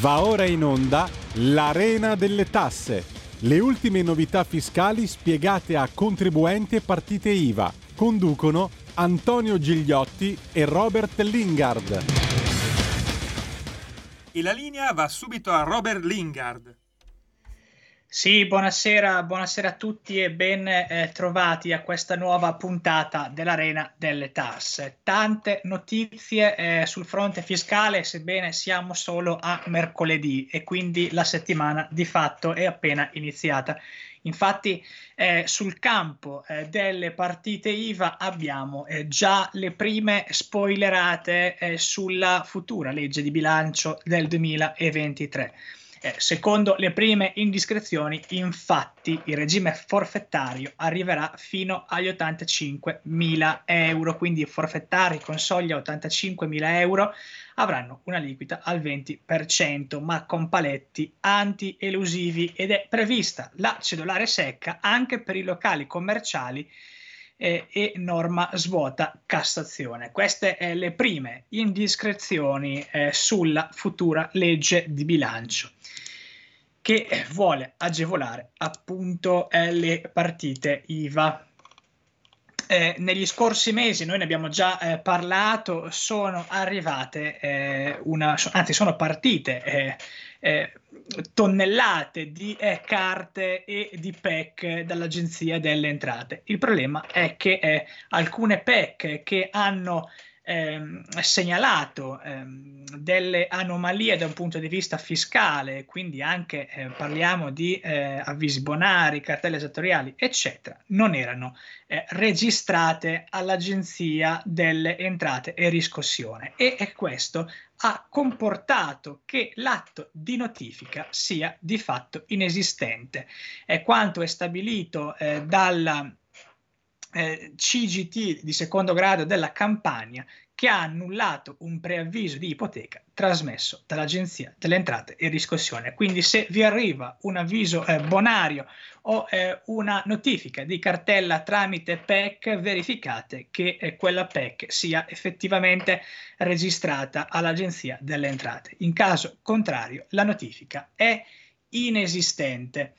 Va ora in onda l'Arena delle Tasse. Le ultime novità fiscali spiegate a contribuenti e partite IVA. Conducono Antonio Gigliotti e Robert Lingard. E la linea va subito a Robert Lingard. Sì, buonasera, buonasera a tutti e ben eh, trovati a questa nuova puntata dell'Arena delle Tasse. Tante notizie eh, sul fronte fiscale, sebbene siamo solo a mercoledì e quindi la settimana di fatto è appena iniziata. Infatti eh, sul campo eh, delle partite IVA abbiamo eh, già le prime spoilerate eh, sulla futura legge di bilancio del 2023. Eh, secondo le prime indiscrezioni, infatti, il regime forfettario arriverà fino agli 85.000 euro, quindi i forfettari con soglia 85.000 euro avranno una liquida al 20%, ma con paletti anti-elusivi ed è prevista la cedolare secca anche per i locali commerciali eh, e norma svuota Cassazione. Queste eh, le prime indiscrezioni eh, sulla futura legge di bilancio che vuole agevolare appunto eh, le partite IVA. Eh, negli scorsi mesi noi ne abbiamo già eh, parlato, sono arrivate eh, una, anzi sono partite eh, eh, tonnellate di eh, carte e di PEC dall'Agenzia delle Entrate. Il problema è che alcune PEC che hanno ehm, segnalato ehm, delle anomalie da un punto di vista fiscale, quindi anche eh, parliamo di eh, avvisi bonari, cartelle esattoriali, eccetera, non erano eh, registrate all'Agenzia delle Entrate e Riscossione e, e questo ha comportato che l'atto di notifica sia di fatto inesistente. È quanto è stabilito eh, dalla eh, CGT di secondo grado della Campania che ha annullato un preavviso di ipoteca trasmesso dall'Agenzia delle Entrate e Riscossione. Quindi se vi arriva un avviso eh, bonario o eh, una notifica di cartella tramite PEC, verificate che eh, quella PEC sia effettivamente registrata all'Agenzia delle Entrate. In caso contrario, la notifica è inesistente.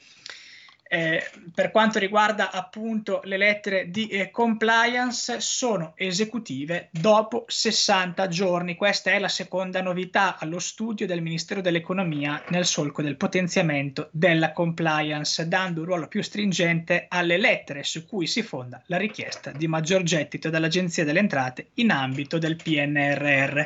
Eh, per quanto riguarda appunto le lettere di eh, compliance sono esecutive dopo 60 giorni. Questa è la seconda novità allo studio del Ministero dell'Economia nel solco del potenziamento della compliance, dando un ruolo più stringente alle lettere su cui si fonda la richiesta di maggior gettito dall'Agenzia delle Entrate in ambito del PNRR.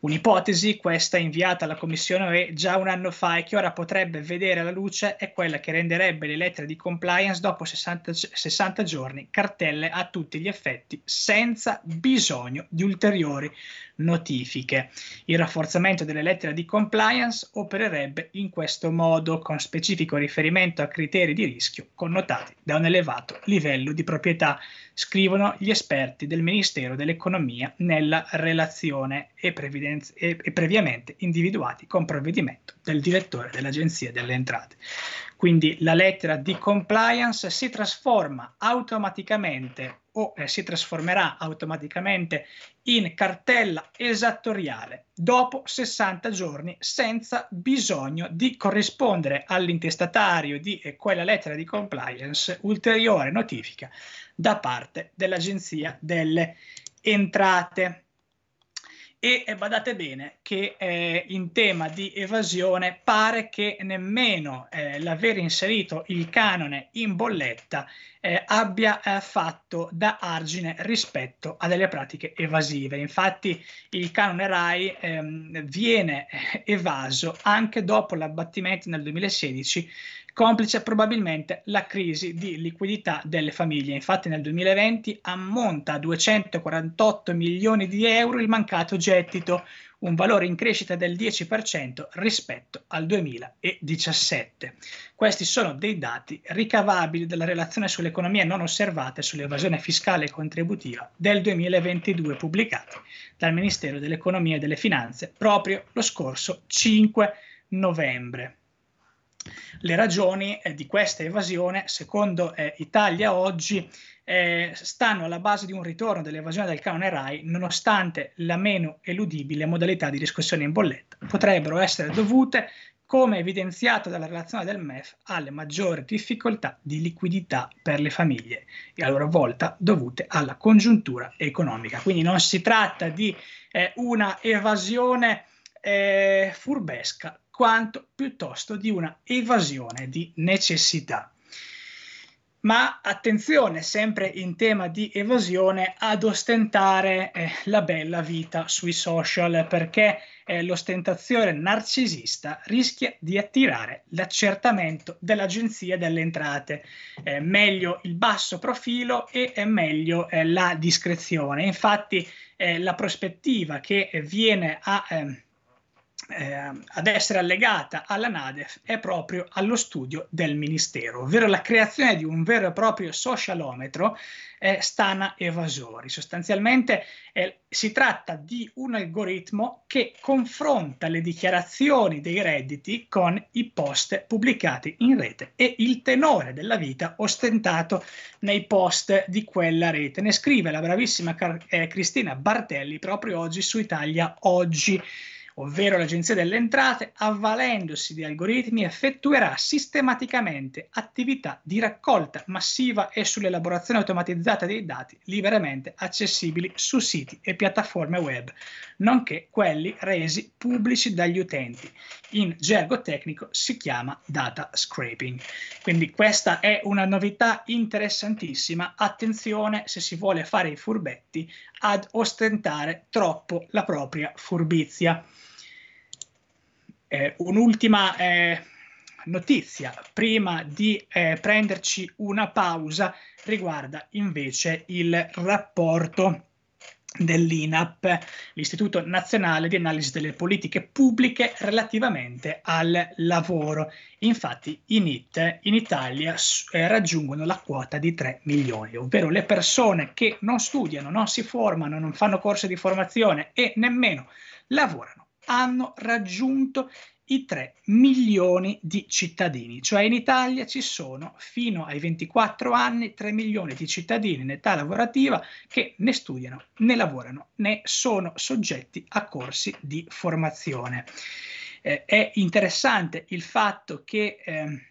Un'ipotesi, questa inviata alla Commissione UE già un anno fa e che ora potrebbe vedere la luce, è quella che renderebbe le lettere di compliance dopo 60, 60 giorni cartelle a tutti gli effetti senza bisogno di ulteriori notifiche. Il rafforzamento delle lettere di compliance opererebbe in questo modo con specifico riferimento a criteri di rischio connotati da un elevato livello di proprietà, scrivono gli esperti del Ministero dell'Economia nella relazione e, e, e previamente individuati con provvedimento del direttore dell'Agenzia delle Entrate. Quindi la lettera di compliance si trasforma automaticamente o eh, si trasformerà automaticamente in cartella esattoriale dopo 60 giorni senza bisogno di corrispondere all'intestatario di eh, quella lettera di compliance ulteriore notifica da parte dell'Agenzia delle Entrate. E badate bene che eh, in tema di evasione pare che nemmeno eh, l'aver inserito il canone in bolletta eh, abbia eh, fatto da argine rispetto a delle pratiche evasive. Infatti il canone RAI ehm, viene eh, evaso anche dopo l'abbattimento nel 2016 complice probabilmente la crisi di liquidità delle famiglie. Infatti nel 2020 ammonta a 248 milioni di euro il mancato gettito, un valore in crescita del 10% rispetto al 2017. Questi sono dei dati ricavabili dalla relazione sull'economia non osservata e sull'evasione fiscale e contributiva del 2022 pubblicati dal Ministero dell'Economia e delle Finanze proprio lo scorso 5 novembre. Le ragioni eh, di questa evasione, secondo eh, Italia oggi, eh, stanno alla base di un ritorno dell'evasione del canone RAI, nonostante la meno eludibile modalità di riscossione in bolletta. Potrebbero essere dovute, come evidenziato dalla relazione del MEF, alle maggiori difficoltà di liquidità per le famiglie e a loro volta dovute alla congiuntura economica. Quindi non si tratta di eh, una evasione eh, furbesca, quanto piuttosto di una evasione di necessità. Ma attenzione, sempre in tema di evasione, ad ostentare eh, la bella vita sui social, perché eh, l'ostentazione narcisista rischia di attirare l'accertamento dell'Agenzia delle Entrate. Eh, meglio il basso profilo e meglio eh, la discrezione. Infatti, eh, la prospettiva che viene a ehm, eh, ad essere allegata alla NADEF è proprio allo studio del Ministero, ovvero la creazione di un vero e proprio socialometro eh, Stana Evasori. Sostanzialmente eh, si tratta di un algoritmo che confronta le dichiarazioni dei redditi con i post pubblicati in rete e il tenore della vita ostentato nei post di quella rete. Ne scrive la bravissima Car- eh, Cristina Bartelli proprio oggi su Italia Oggi ovvero l'Agenzia delle Entrate, avvalendosi di algoritmi, effettuerà sistematicamente attività di raccolta massiva e sull'elaborazione automatizzata dei dati liberamente accessibili su siti e piattaforme web, nonché quelli resi pubblici dagli utenti. In gergo tecnico si chiama data scraping. Quindi questa è una novità interessantissima. Attenzione se si vuole fare i furbetti ad ostentare troppo la propria furbizia. Eh, un'ultima eh, notizia prima di eh, prenderci una pausa riguarda invece il rapporto dell'INAP, l'Istituto Nazionale di Analisi delle Politiche Pubbliche relativamente al lavoro. Infatti i NIT in Italia eh, raggiungono la quota di 3 milioni, ovvero le persone che non studiano, non si formano, non fanno corsi di formazione e nemmeno lavorano hanno raggiunto i 3 milioni di cittadini, cioè in Italia ci sono fino ai 24 anni 3 milioni di cittadini in età lavorativa che ne studiano, ne lavorano, ne sono soggetti a corsi di formazione. Eh, è interessante il fatto che eh,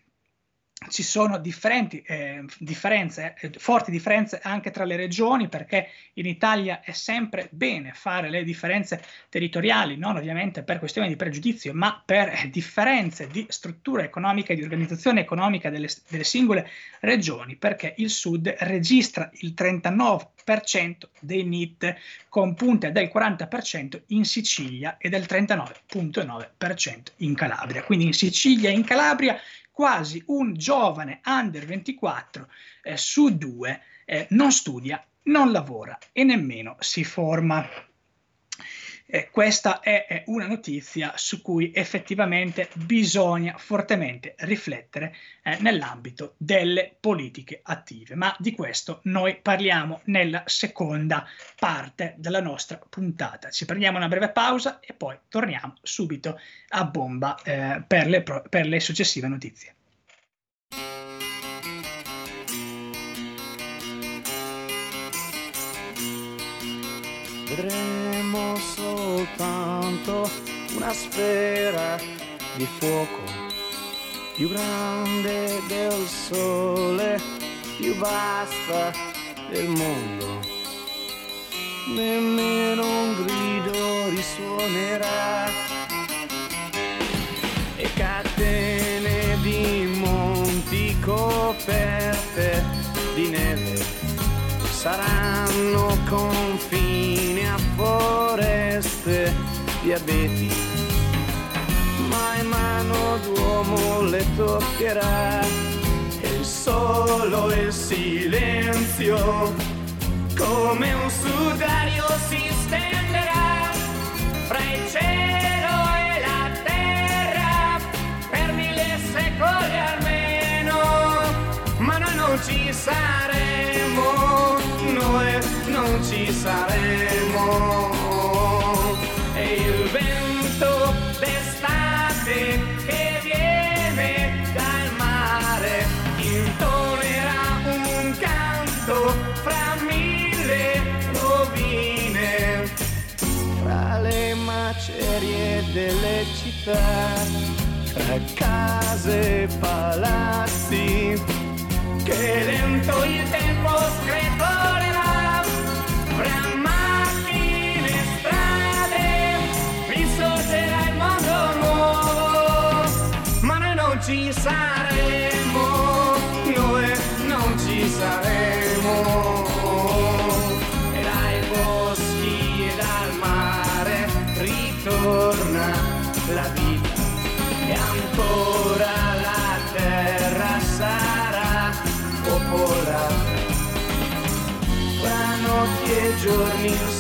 ci sono differenti eh, differenze, eh, forti differenze anche tra le regioni, perché in Italia è sempre bene fare le differenze territoriali, non ovviamente per questioni di pregiudizio, ma per eh, differenze di struttura economica e di organizzazione economica delle, delle singole regioni, perché il Sud registra il 39% dei NIT con punte del 40% in Sicilia e del 39,9% in Calabria. Quindi in Sicilia e in Calabria quasi un giovane under 24 eh, su due eh, non studia, non lavora e nemmeno si forma. Eh, questa è, una notizia su cui effettivamente bisogna fortemente riflettere eh, nell'ambito delle politiche attive, ma di questo noi parliamo nella seconda parte della nostra puntata. Ci prendiamo una breve pausa e poi torniamo subito a bomba eh, per, le pro- per le successive notizie. vedremo soltanto una sfera di fuoco più grande del sole, più vasta del mondo. Nemmeno un grido risuonerà e catene di monti coperte di neve saranno confine di abeti, mai mano d'uomo le toccherà. E solo il silenzio come un sudario si stenderà fra il cielo e la terra per mille secoli almeno, ma noi non ci saremo noi non ci saremo. Città, case e palazzi, che lento il tempo screpolerà, fra macchine e strade, risorgerà il mondo nuovo, ma noi non ci saremo, noi non ci saremo. E dai boschi e dal mare ritorna la vita e ancora la terra sarà popolata. Fra notti e giorni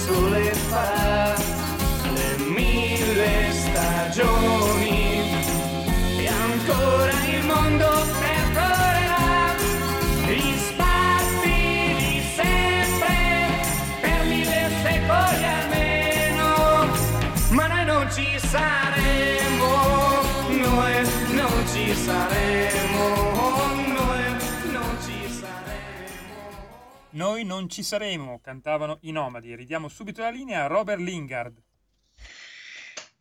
Noi non ci saremo, cantavano i nomadi. Ridiamo subito la linea a Robert Lingard.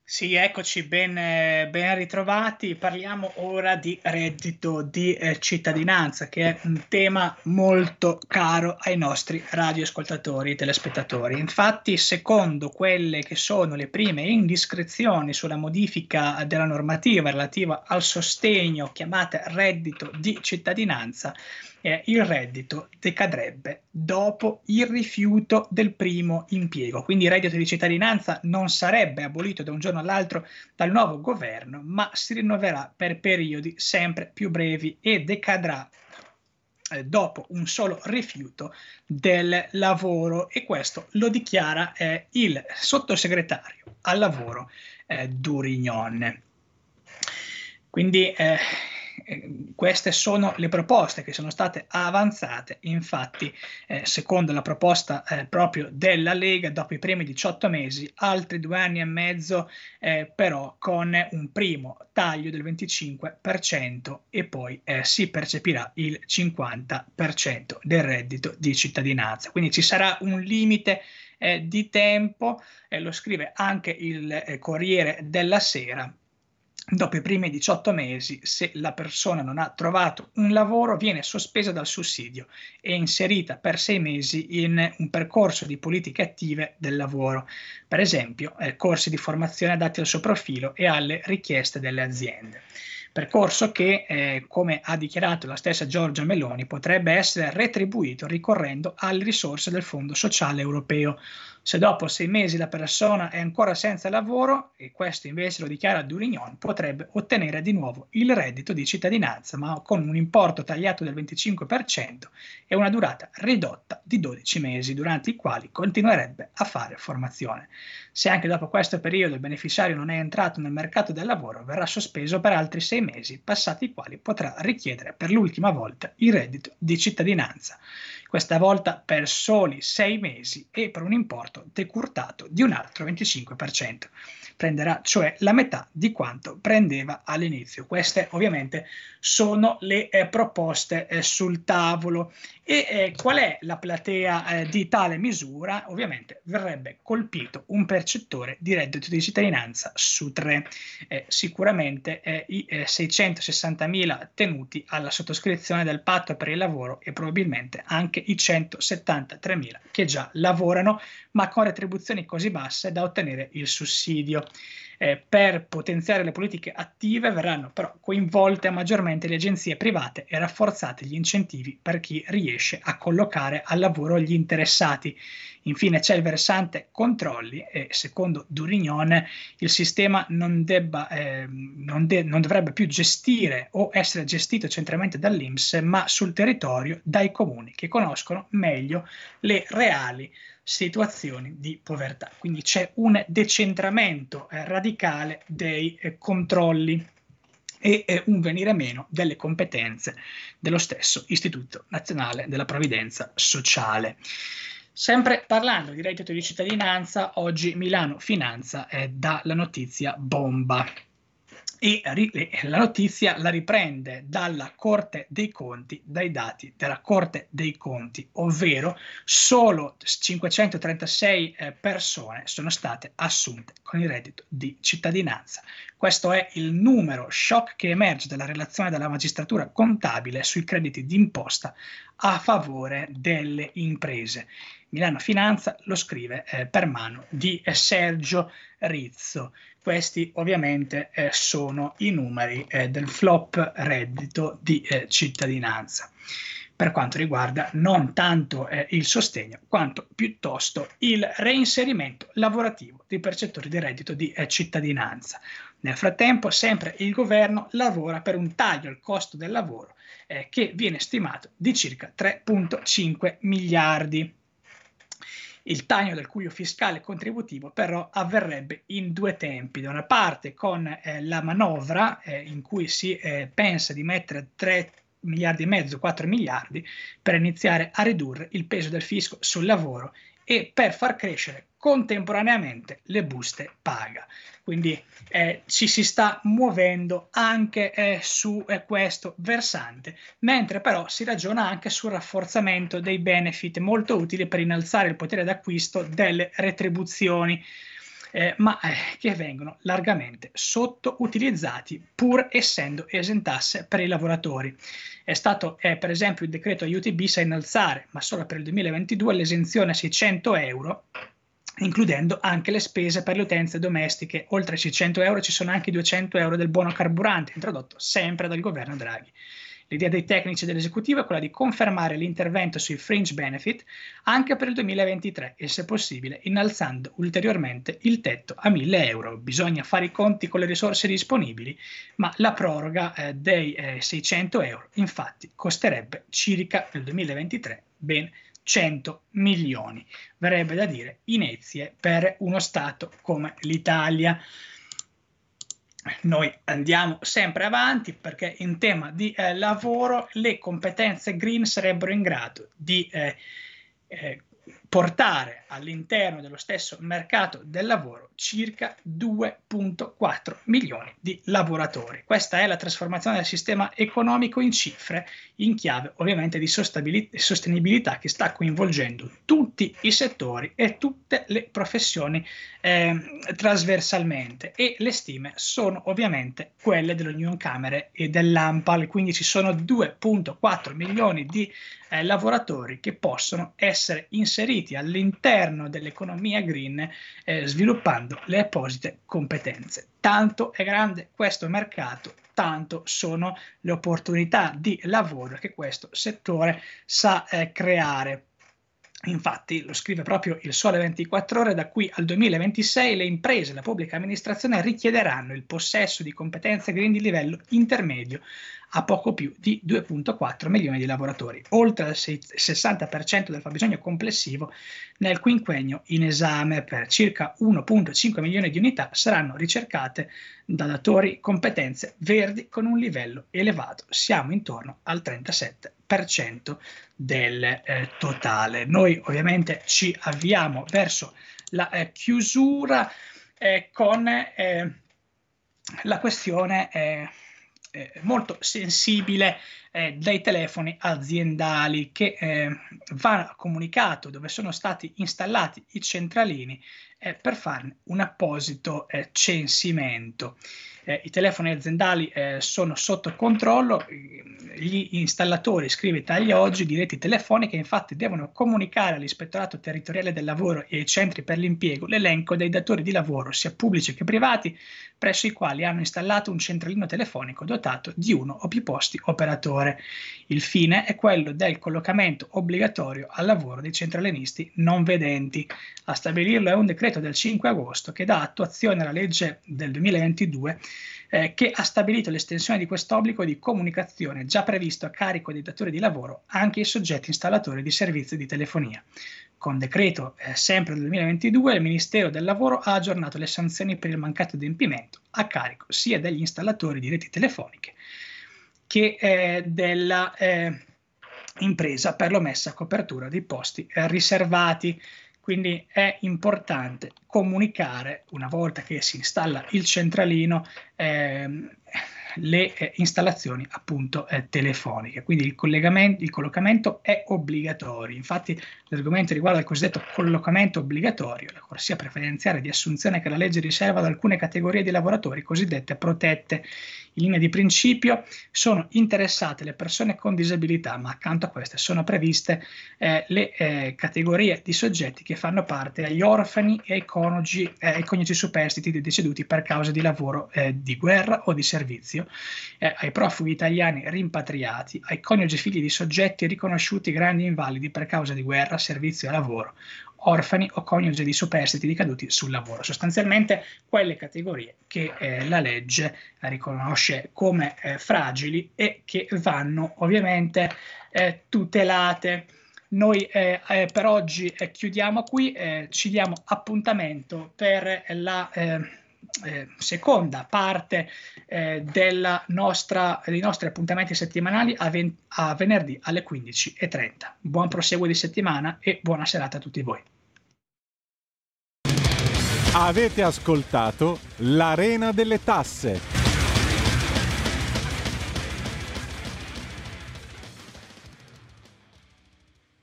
Sì, eccoci, ben, ben ritrovati. Parliamo ora di reddito di eh, cittadinanza, che è un tema molto caro ai nostri radioascoltatori e telespettatori. Infatti, secondo quelle che sono le prime indiscrezioni sulla modifica della normativa relativa al sostegno chiamate reddito di cittadinanza, eh, il reddito decadrebbe dopo il rifiuto del primo impiego. Quindi il reddito di cittadinanza non sarebbe abolito da un giorno all'altro dal nuovo governo, ma si rinnoverà per periodi sempre più brevi e decadrà eh, dopo un solo rifiuto del lavoro e questo lo dichiara eh, il sottosegretario al lavoro eh, Durignon. Quindi eh, eh, queste sono le proposte che sono state avanzate, infatti eh, secondo la proposta eh, proprio della Lega, dopo i primi 18 mesi, altri due anni e mezzo eh, però con un primo taglio del 25% e poi eh, si percepirà il 50% del reddito di cittadinanza. Quindi ci sarà un limite di tempo, lo scrive anche il Corriere della Sera dopo i primi 18 mesi, se la persona non ha trovato un lavoro, viene sospesa dal sussidio e inserita per sei mesi in un percorso di politiche attive del lavoro, per esempio eh, corsi di formazione adatti al suo profilo e alle richieste delle aziende. Percorso che, eh, come ha dichiarato la stessa Giorgia Meloni, potrebbe essere retribuito ricorrendo alle risorse del Fondo Sociale Europeo, se dopo sei mesi la persona è ancora senza lavoro, e questo invece lo dichiara Durignon, potrebbe ottenere di nuovo il reddito di cittadinanza, ma con un importo tagliato del 25% e una durata ridotta di 12 mesi, durante i quali continuerebbe a fare formazione. Se anche dopo questo periodo il beneficiario non è entrato nel mercato del lavoro, verrà sospeso per altri sei mesi, passati i quali potrà richiedere per l'ultima volta il reddito di cittadinanza questa volta per soli sei mesi e per un importo decurtato di un altro 25%. Prenderà cioè la metà di quanto prendeva all'inizio. Queste ovviamente sono le eh, proposte eh, sul tavolo e eh, qual è la platea eh, di tale misura? Ovviamente verrebbe colpito un percettore di reddito di cittadinanza su tre, eh, sicuramente eh, i 660.000 tenuti alla sottoscrizione del patto per il lavoro e probabilmente anche i 173.000 che già lavorano ma con retribuzioni così basse da ottenere il sussidio. Eh, per potenziare le politiche attive verranno però coinvolte maggiormente le agenzie private e rafforzati gli incentivi per chi riesce a collocare al lavoro gli interessati. Infine c'è il versante controlli e secondo Durignon il sistema non, debba, eh, non, de- non dovrebbe più gestire o essere gestito centralmente dall'Inps ma sul territorio dai comuni che conoscono meglio le reali situazioni di povertà. Quindi c'è un decentramento eh, radicale dei eh, controlli e eh, un venire meno delle competenze dello stesso Istituto Nazionale della Previdenza Sociale. Sempre parlando di reddito di cittadinanza, oggi Milano Finanza la notizia bomba. E la notizia la riprende dalla Corte dei Conti, dai dati della Corte dei Conti, ovvero solo 536 eh, persone sono state assunte con il reddito di cittadinanza. Questo è il numero shock che emerge dalla relazione della magistratura contabile sui crediti d'imposta a favore delle imprese. Milano Finanza lo scrive eh, per mano di eh, Sergio Rizzo. Questi ovviamente eh, sono i numeri eh, del flop reddito di eh, cittadinanza per quanto riguarda non tanto eh, il sostegno quanto piuttosto il reinserimento lavorativo dei percettori di reddito di cittadinanza. Nel frattempo sempre il governo lavora per un taglio al costo del lavoro che viene stimato di circa 3.5 miliardi. Il taglio del cuglio fiscale contributivo però avverrebbe in due tempi. Da una parte con eh, la manovra eh, in cui si eh, pensa di mettere 3 miliardi e mezzo, 4 miliardi per iniziare a ridurre il peso del fisco sul lavoro e per far crescere contemporaneamente le buste paga. Quindi eh, ci si sta muovendo anche eh, su eh, questo versante, mentre però si ragiona anche sul rafforzamento dei benefit molto utili per innalzare il potere d'acquisto delle retribuzioni. Eh, ma eh, che vengono largamente sottoutilizzati pur essendo esentasse per i lavoratori. È stato, eh, per esempio, il decreto aiuti bis a innalzare, ma solo per il 2022, l'esenzione a 600 euro includendo anche le spese per le utenze domestiche. Oltre ai 600 euro ci sono anche i 200 euro del buono carburante, introdotto sempre dal governo Draghi. L'idea dei tecnici dell'esecutivo è quella di confermare l'intervento sui fringe benefit anche per il 2023 e, se possibile, innalzando ulteriormente il tetto a 1000 euro. Bisogna fare i conti con le risorse disponibili, ma la proroga eh, dei eh, 600 euro, infatti, costerebbe circa nel 2023 ben 100 milioni. Verrebbe da dire inezie per uno Stato come l'Italia. Noi andiamo sempre avanti perché in tema di eh, lavoro le competenze green sarebbero in grado di eh, eh, portare all'interno dello stesso mercato del lavoro circa 2.4 milioni di lavoratori. Questa è la trasformazione del sistema economico in cifre, in chiave ovviamente di sostenibilità che sta coinvolgendo tutti i settori e tutte le professioni eh, trasversalmente e le stime sono ovviamente quelle dell'Union Camere e dell'AMPAL, quindi ci sono 2.4 milioni di eh, lavoratori che possono essere inseriti all'interno dell'economia green eh, sviluppando le apposite competenze. Tanto è grande questo mercato, tanto sono le opportunità di lavoro che questo settore sa eh, creare. Infatti, lo scrive proprio il Sole 24 Ore, da qui al 2026 le imprese e la pubblica amministrazione richiederanno il possesso di competenze green di livello intermedio a poco più di 2,4 milioni di lavoratori, oltre al 60% del fabbisogno complessivo nel quinquennio in esame per circa 1,5 milioni di unità saranno ricercate da datori competenze verdi con un livello elevato, siamo intorno al 37% del eh, totale. Noi ovviamente ci avviamo verso la eh, chiusura eh, con eh, la questione eh, molto sensibile eh, dei telefoni aziendali che eh, va comunicato dove sono stati installati i centralini eh, per farne un apposito eh, censimento. Eh, I telefoni aziendali eh, sono sotto controllo, gli installatori, scrive Italia Oggi, di reti telefoniche infatti devono comunicare all'ispettorato territoriale del lavoro e ai centri per l'impiego l'elenco dei datori di lavoro, sia pubblici che privati, presso i quali hanno installato un centralino telefonico dotato di uno o più posti operatore. Il fine è quello del collocamento obbligatorio al lavoro dei centralinisti non vedenti. A stabilirlo è un decreto del 5 agosto che dà attuazione alla legge del 2022 eh, che ha stabilito l'estensione di quest'obbligo di comunicazione già previsto a carico dei datori di lavoro anche ai soggetti installatori di servizi di telefonia. Con decreto eh, sempre del 2022 il Ministero del Lavoro ha aggiornato le sanzioni per il mancato adempimento a carico sia degli installatori di reti telefoniche che eh, della eh, per l'omessa copertura dei posti eh, riservati. Quindi è importante comunicare una volta che si installa il centralino, ehm, le eh, installazioni appunto eh, telefoniche. Quindi il, collegamento, il collocamento è obbligatorio. Infatti l'argomento riguarda il cosiddetto collocamento obbligatorio, la corsia preferenziale di assunzione che la legge riserva ad alcune categorie di lavoratori cosiddette protette in linea di principio sono interessate le persone con disabilità, ma accanto a queste sono previste eh, le eh, categorie di soggetti che fanno parte agli orfani e ai coniugi, eh, coniugi superstiti dei deceduti per causa di lavoro eh, di guerra o di servizio, eh, ai profughi italiani rimpatriati, ai coniugi figli di soggetti riconosciuti grandi invalidi per causa di guerra, servizio e lavoro orfani o coniugi di superstiti caduti sul lavoro, sostanzialmente quelle categorie che eh, la legge riconosce come eh, fragili e che vanno ovviamente eh, tutelate. Noi eh, eh, per oggi eh, chiudiamo qui, ci diamo appuntamento per la eh, seconda parte eh, nostra, dei nostri appuntamenti settimanali a, ven- a venerdì alle 15.30. Buon proseguo di settimana e buona serata a tutti voi. Avete ascoltato l'Arena delle Tasse.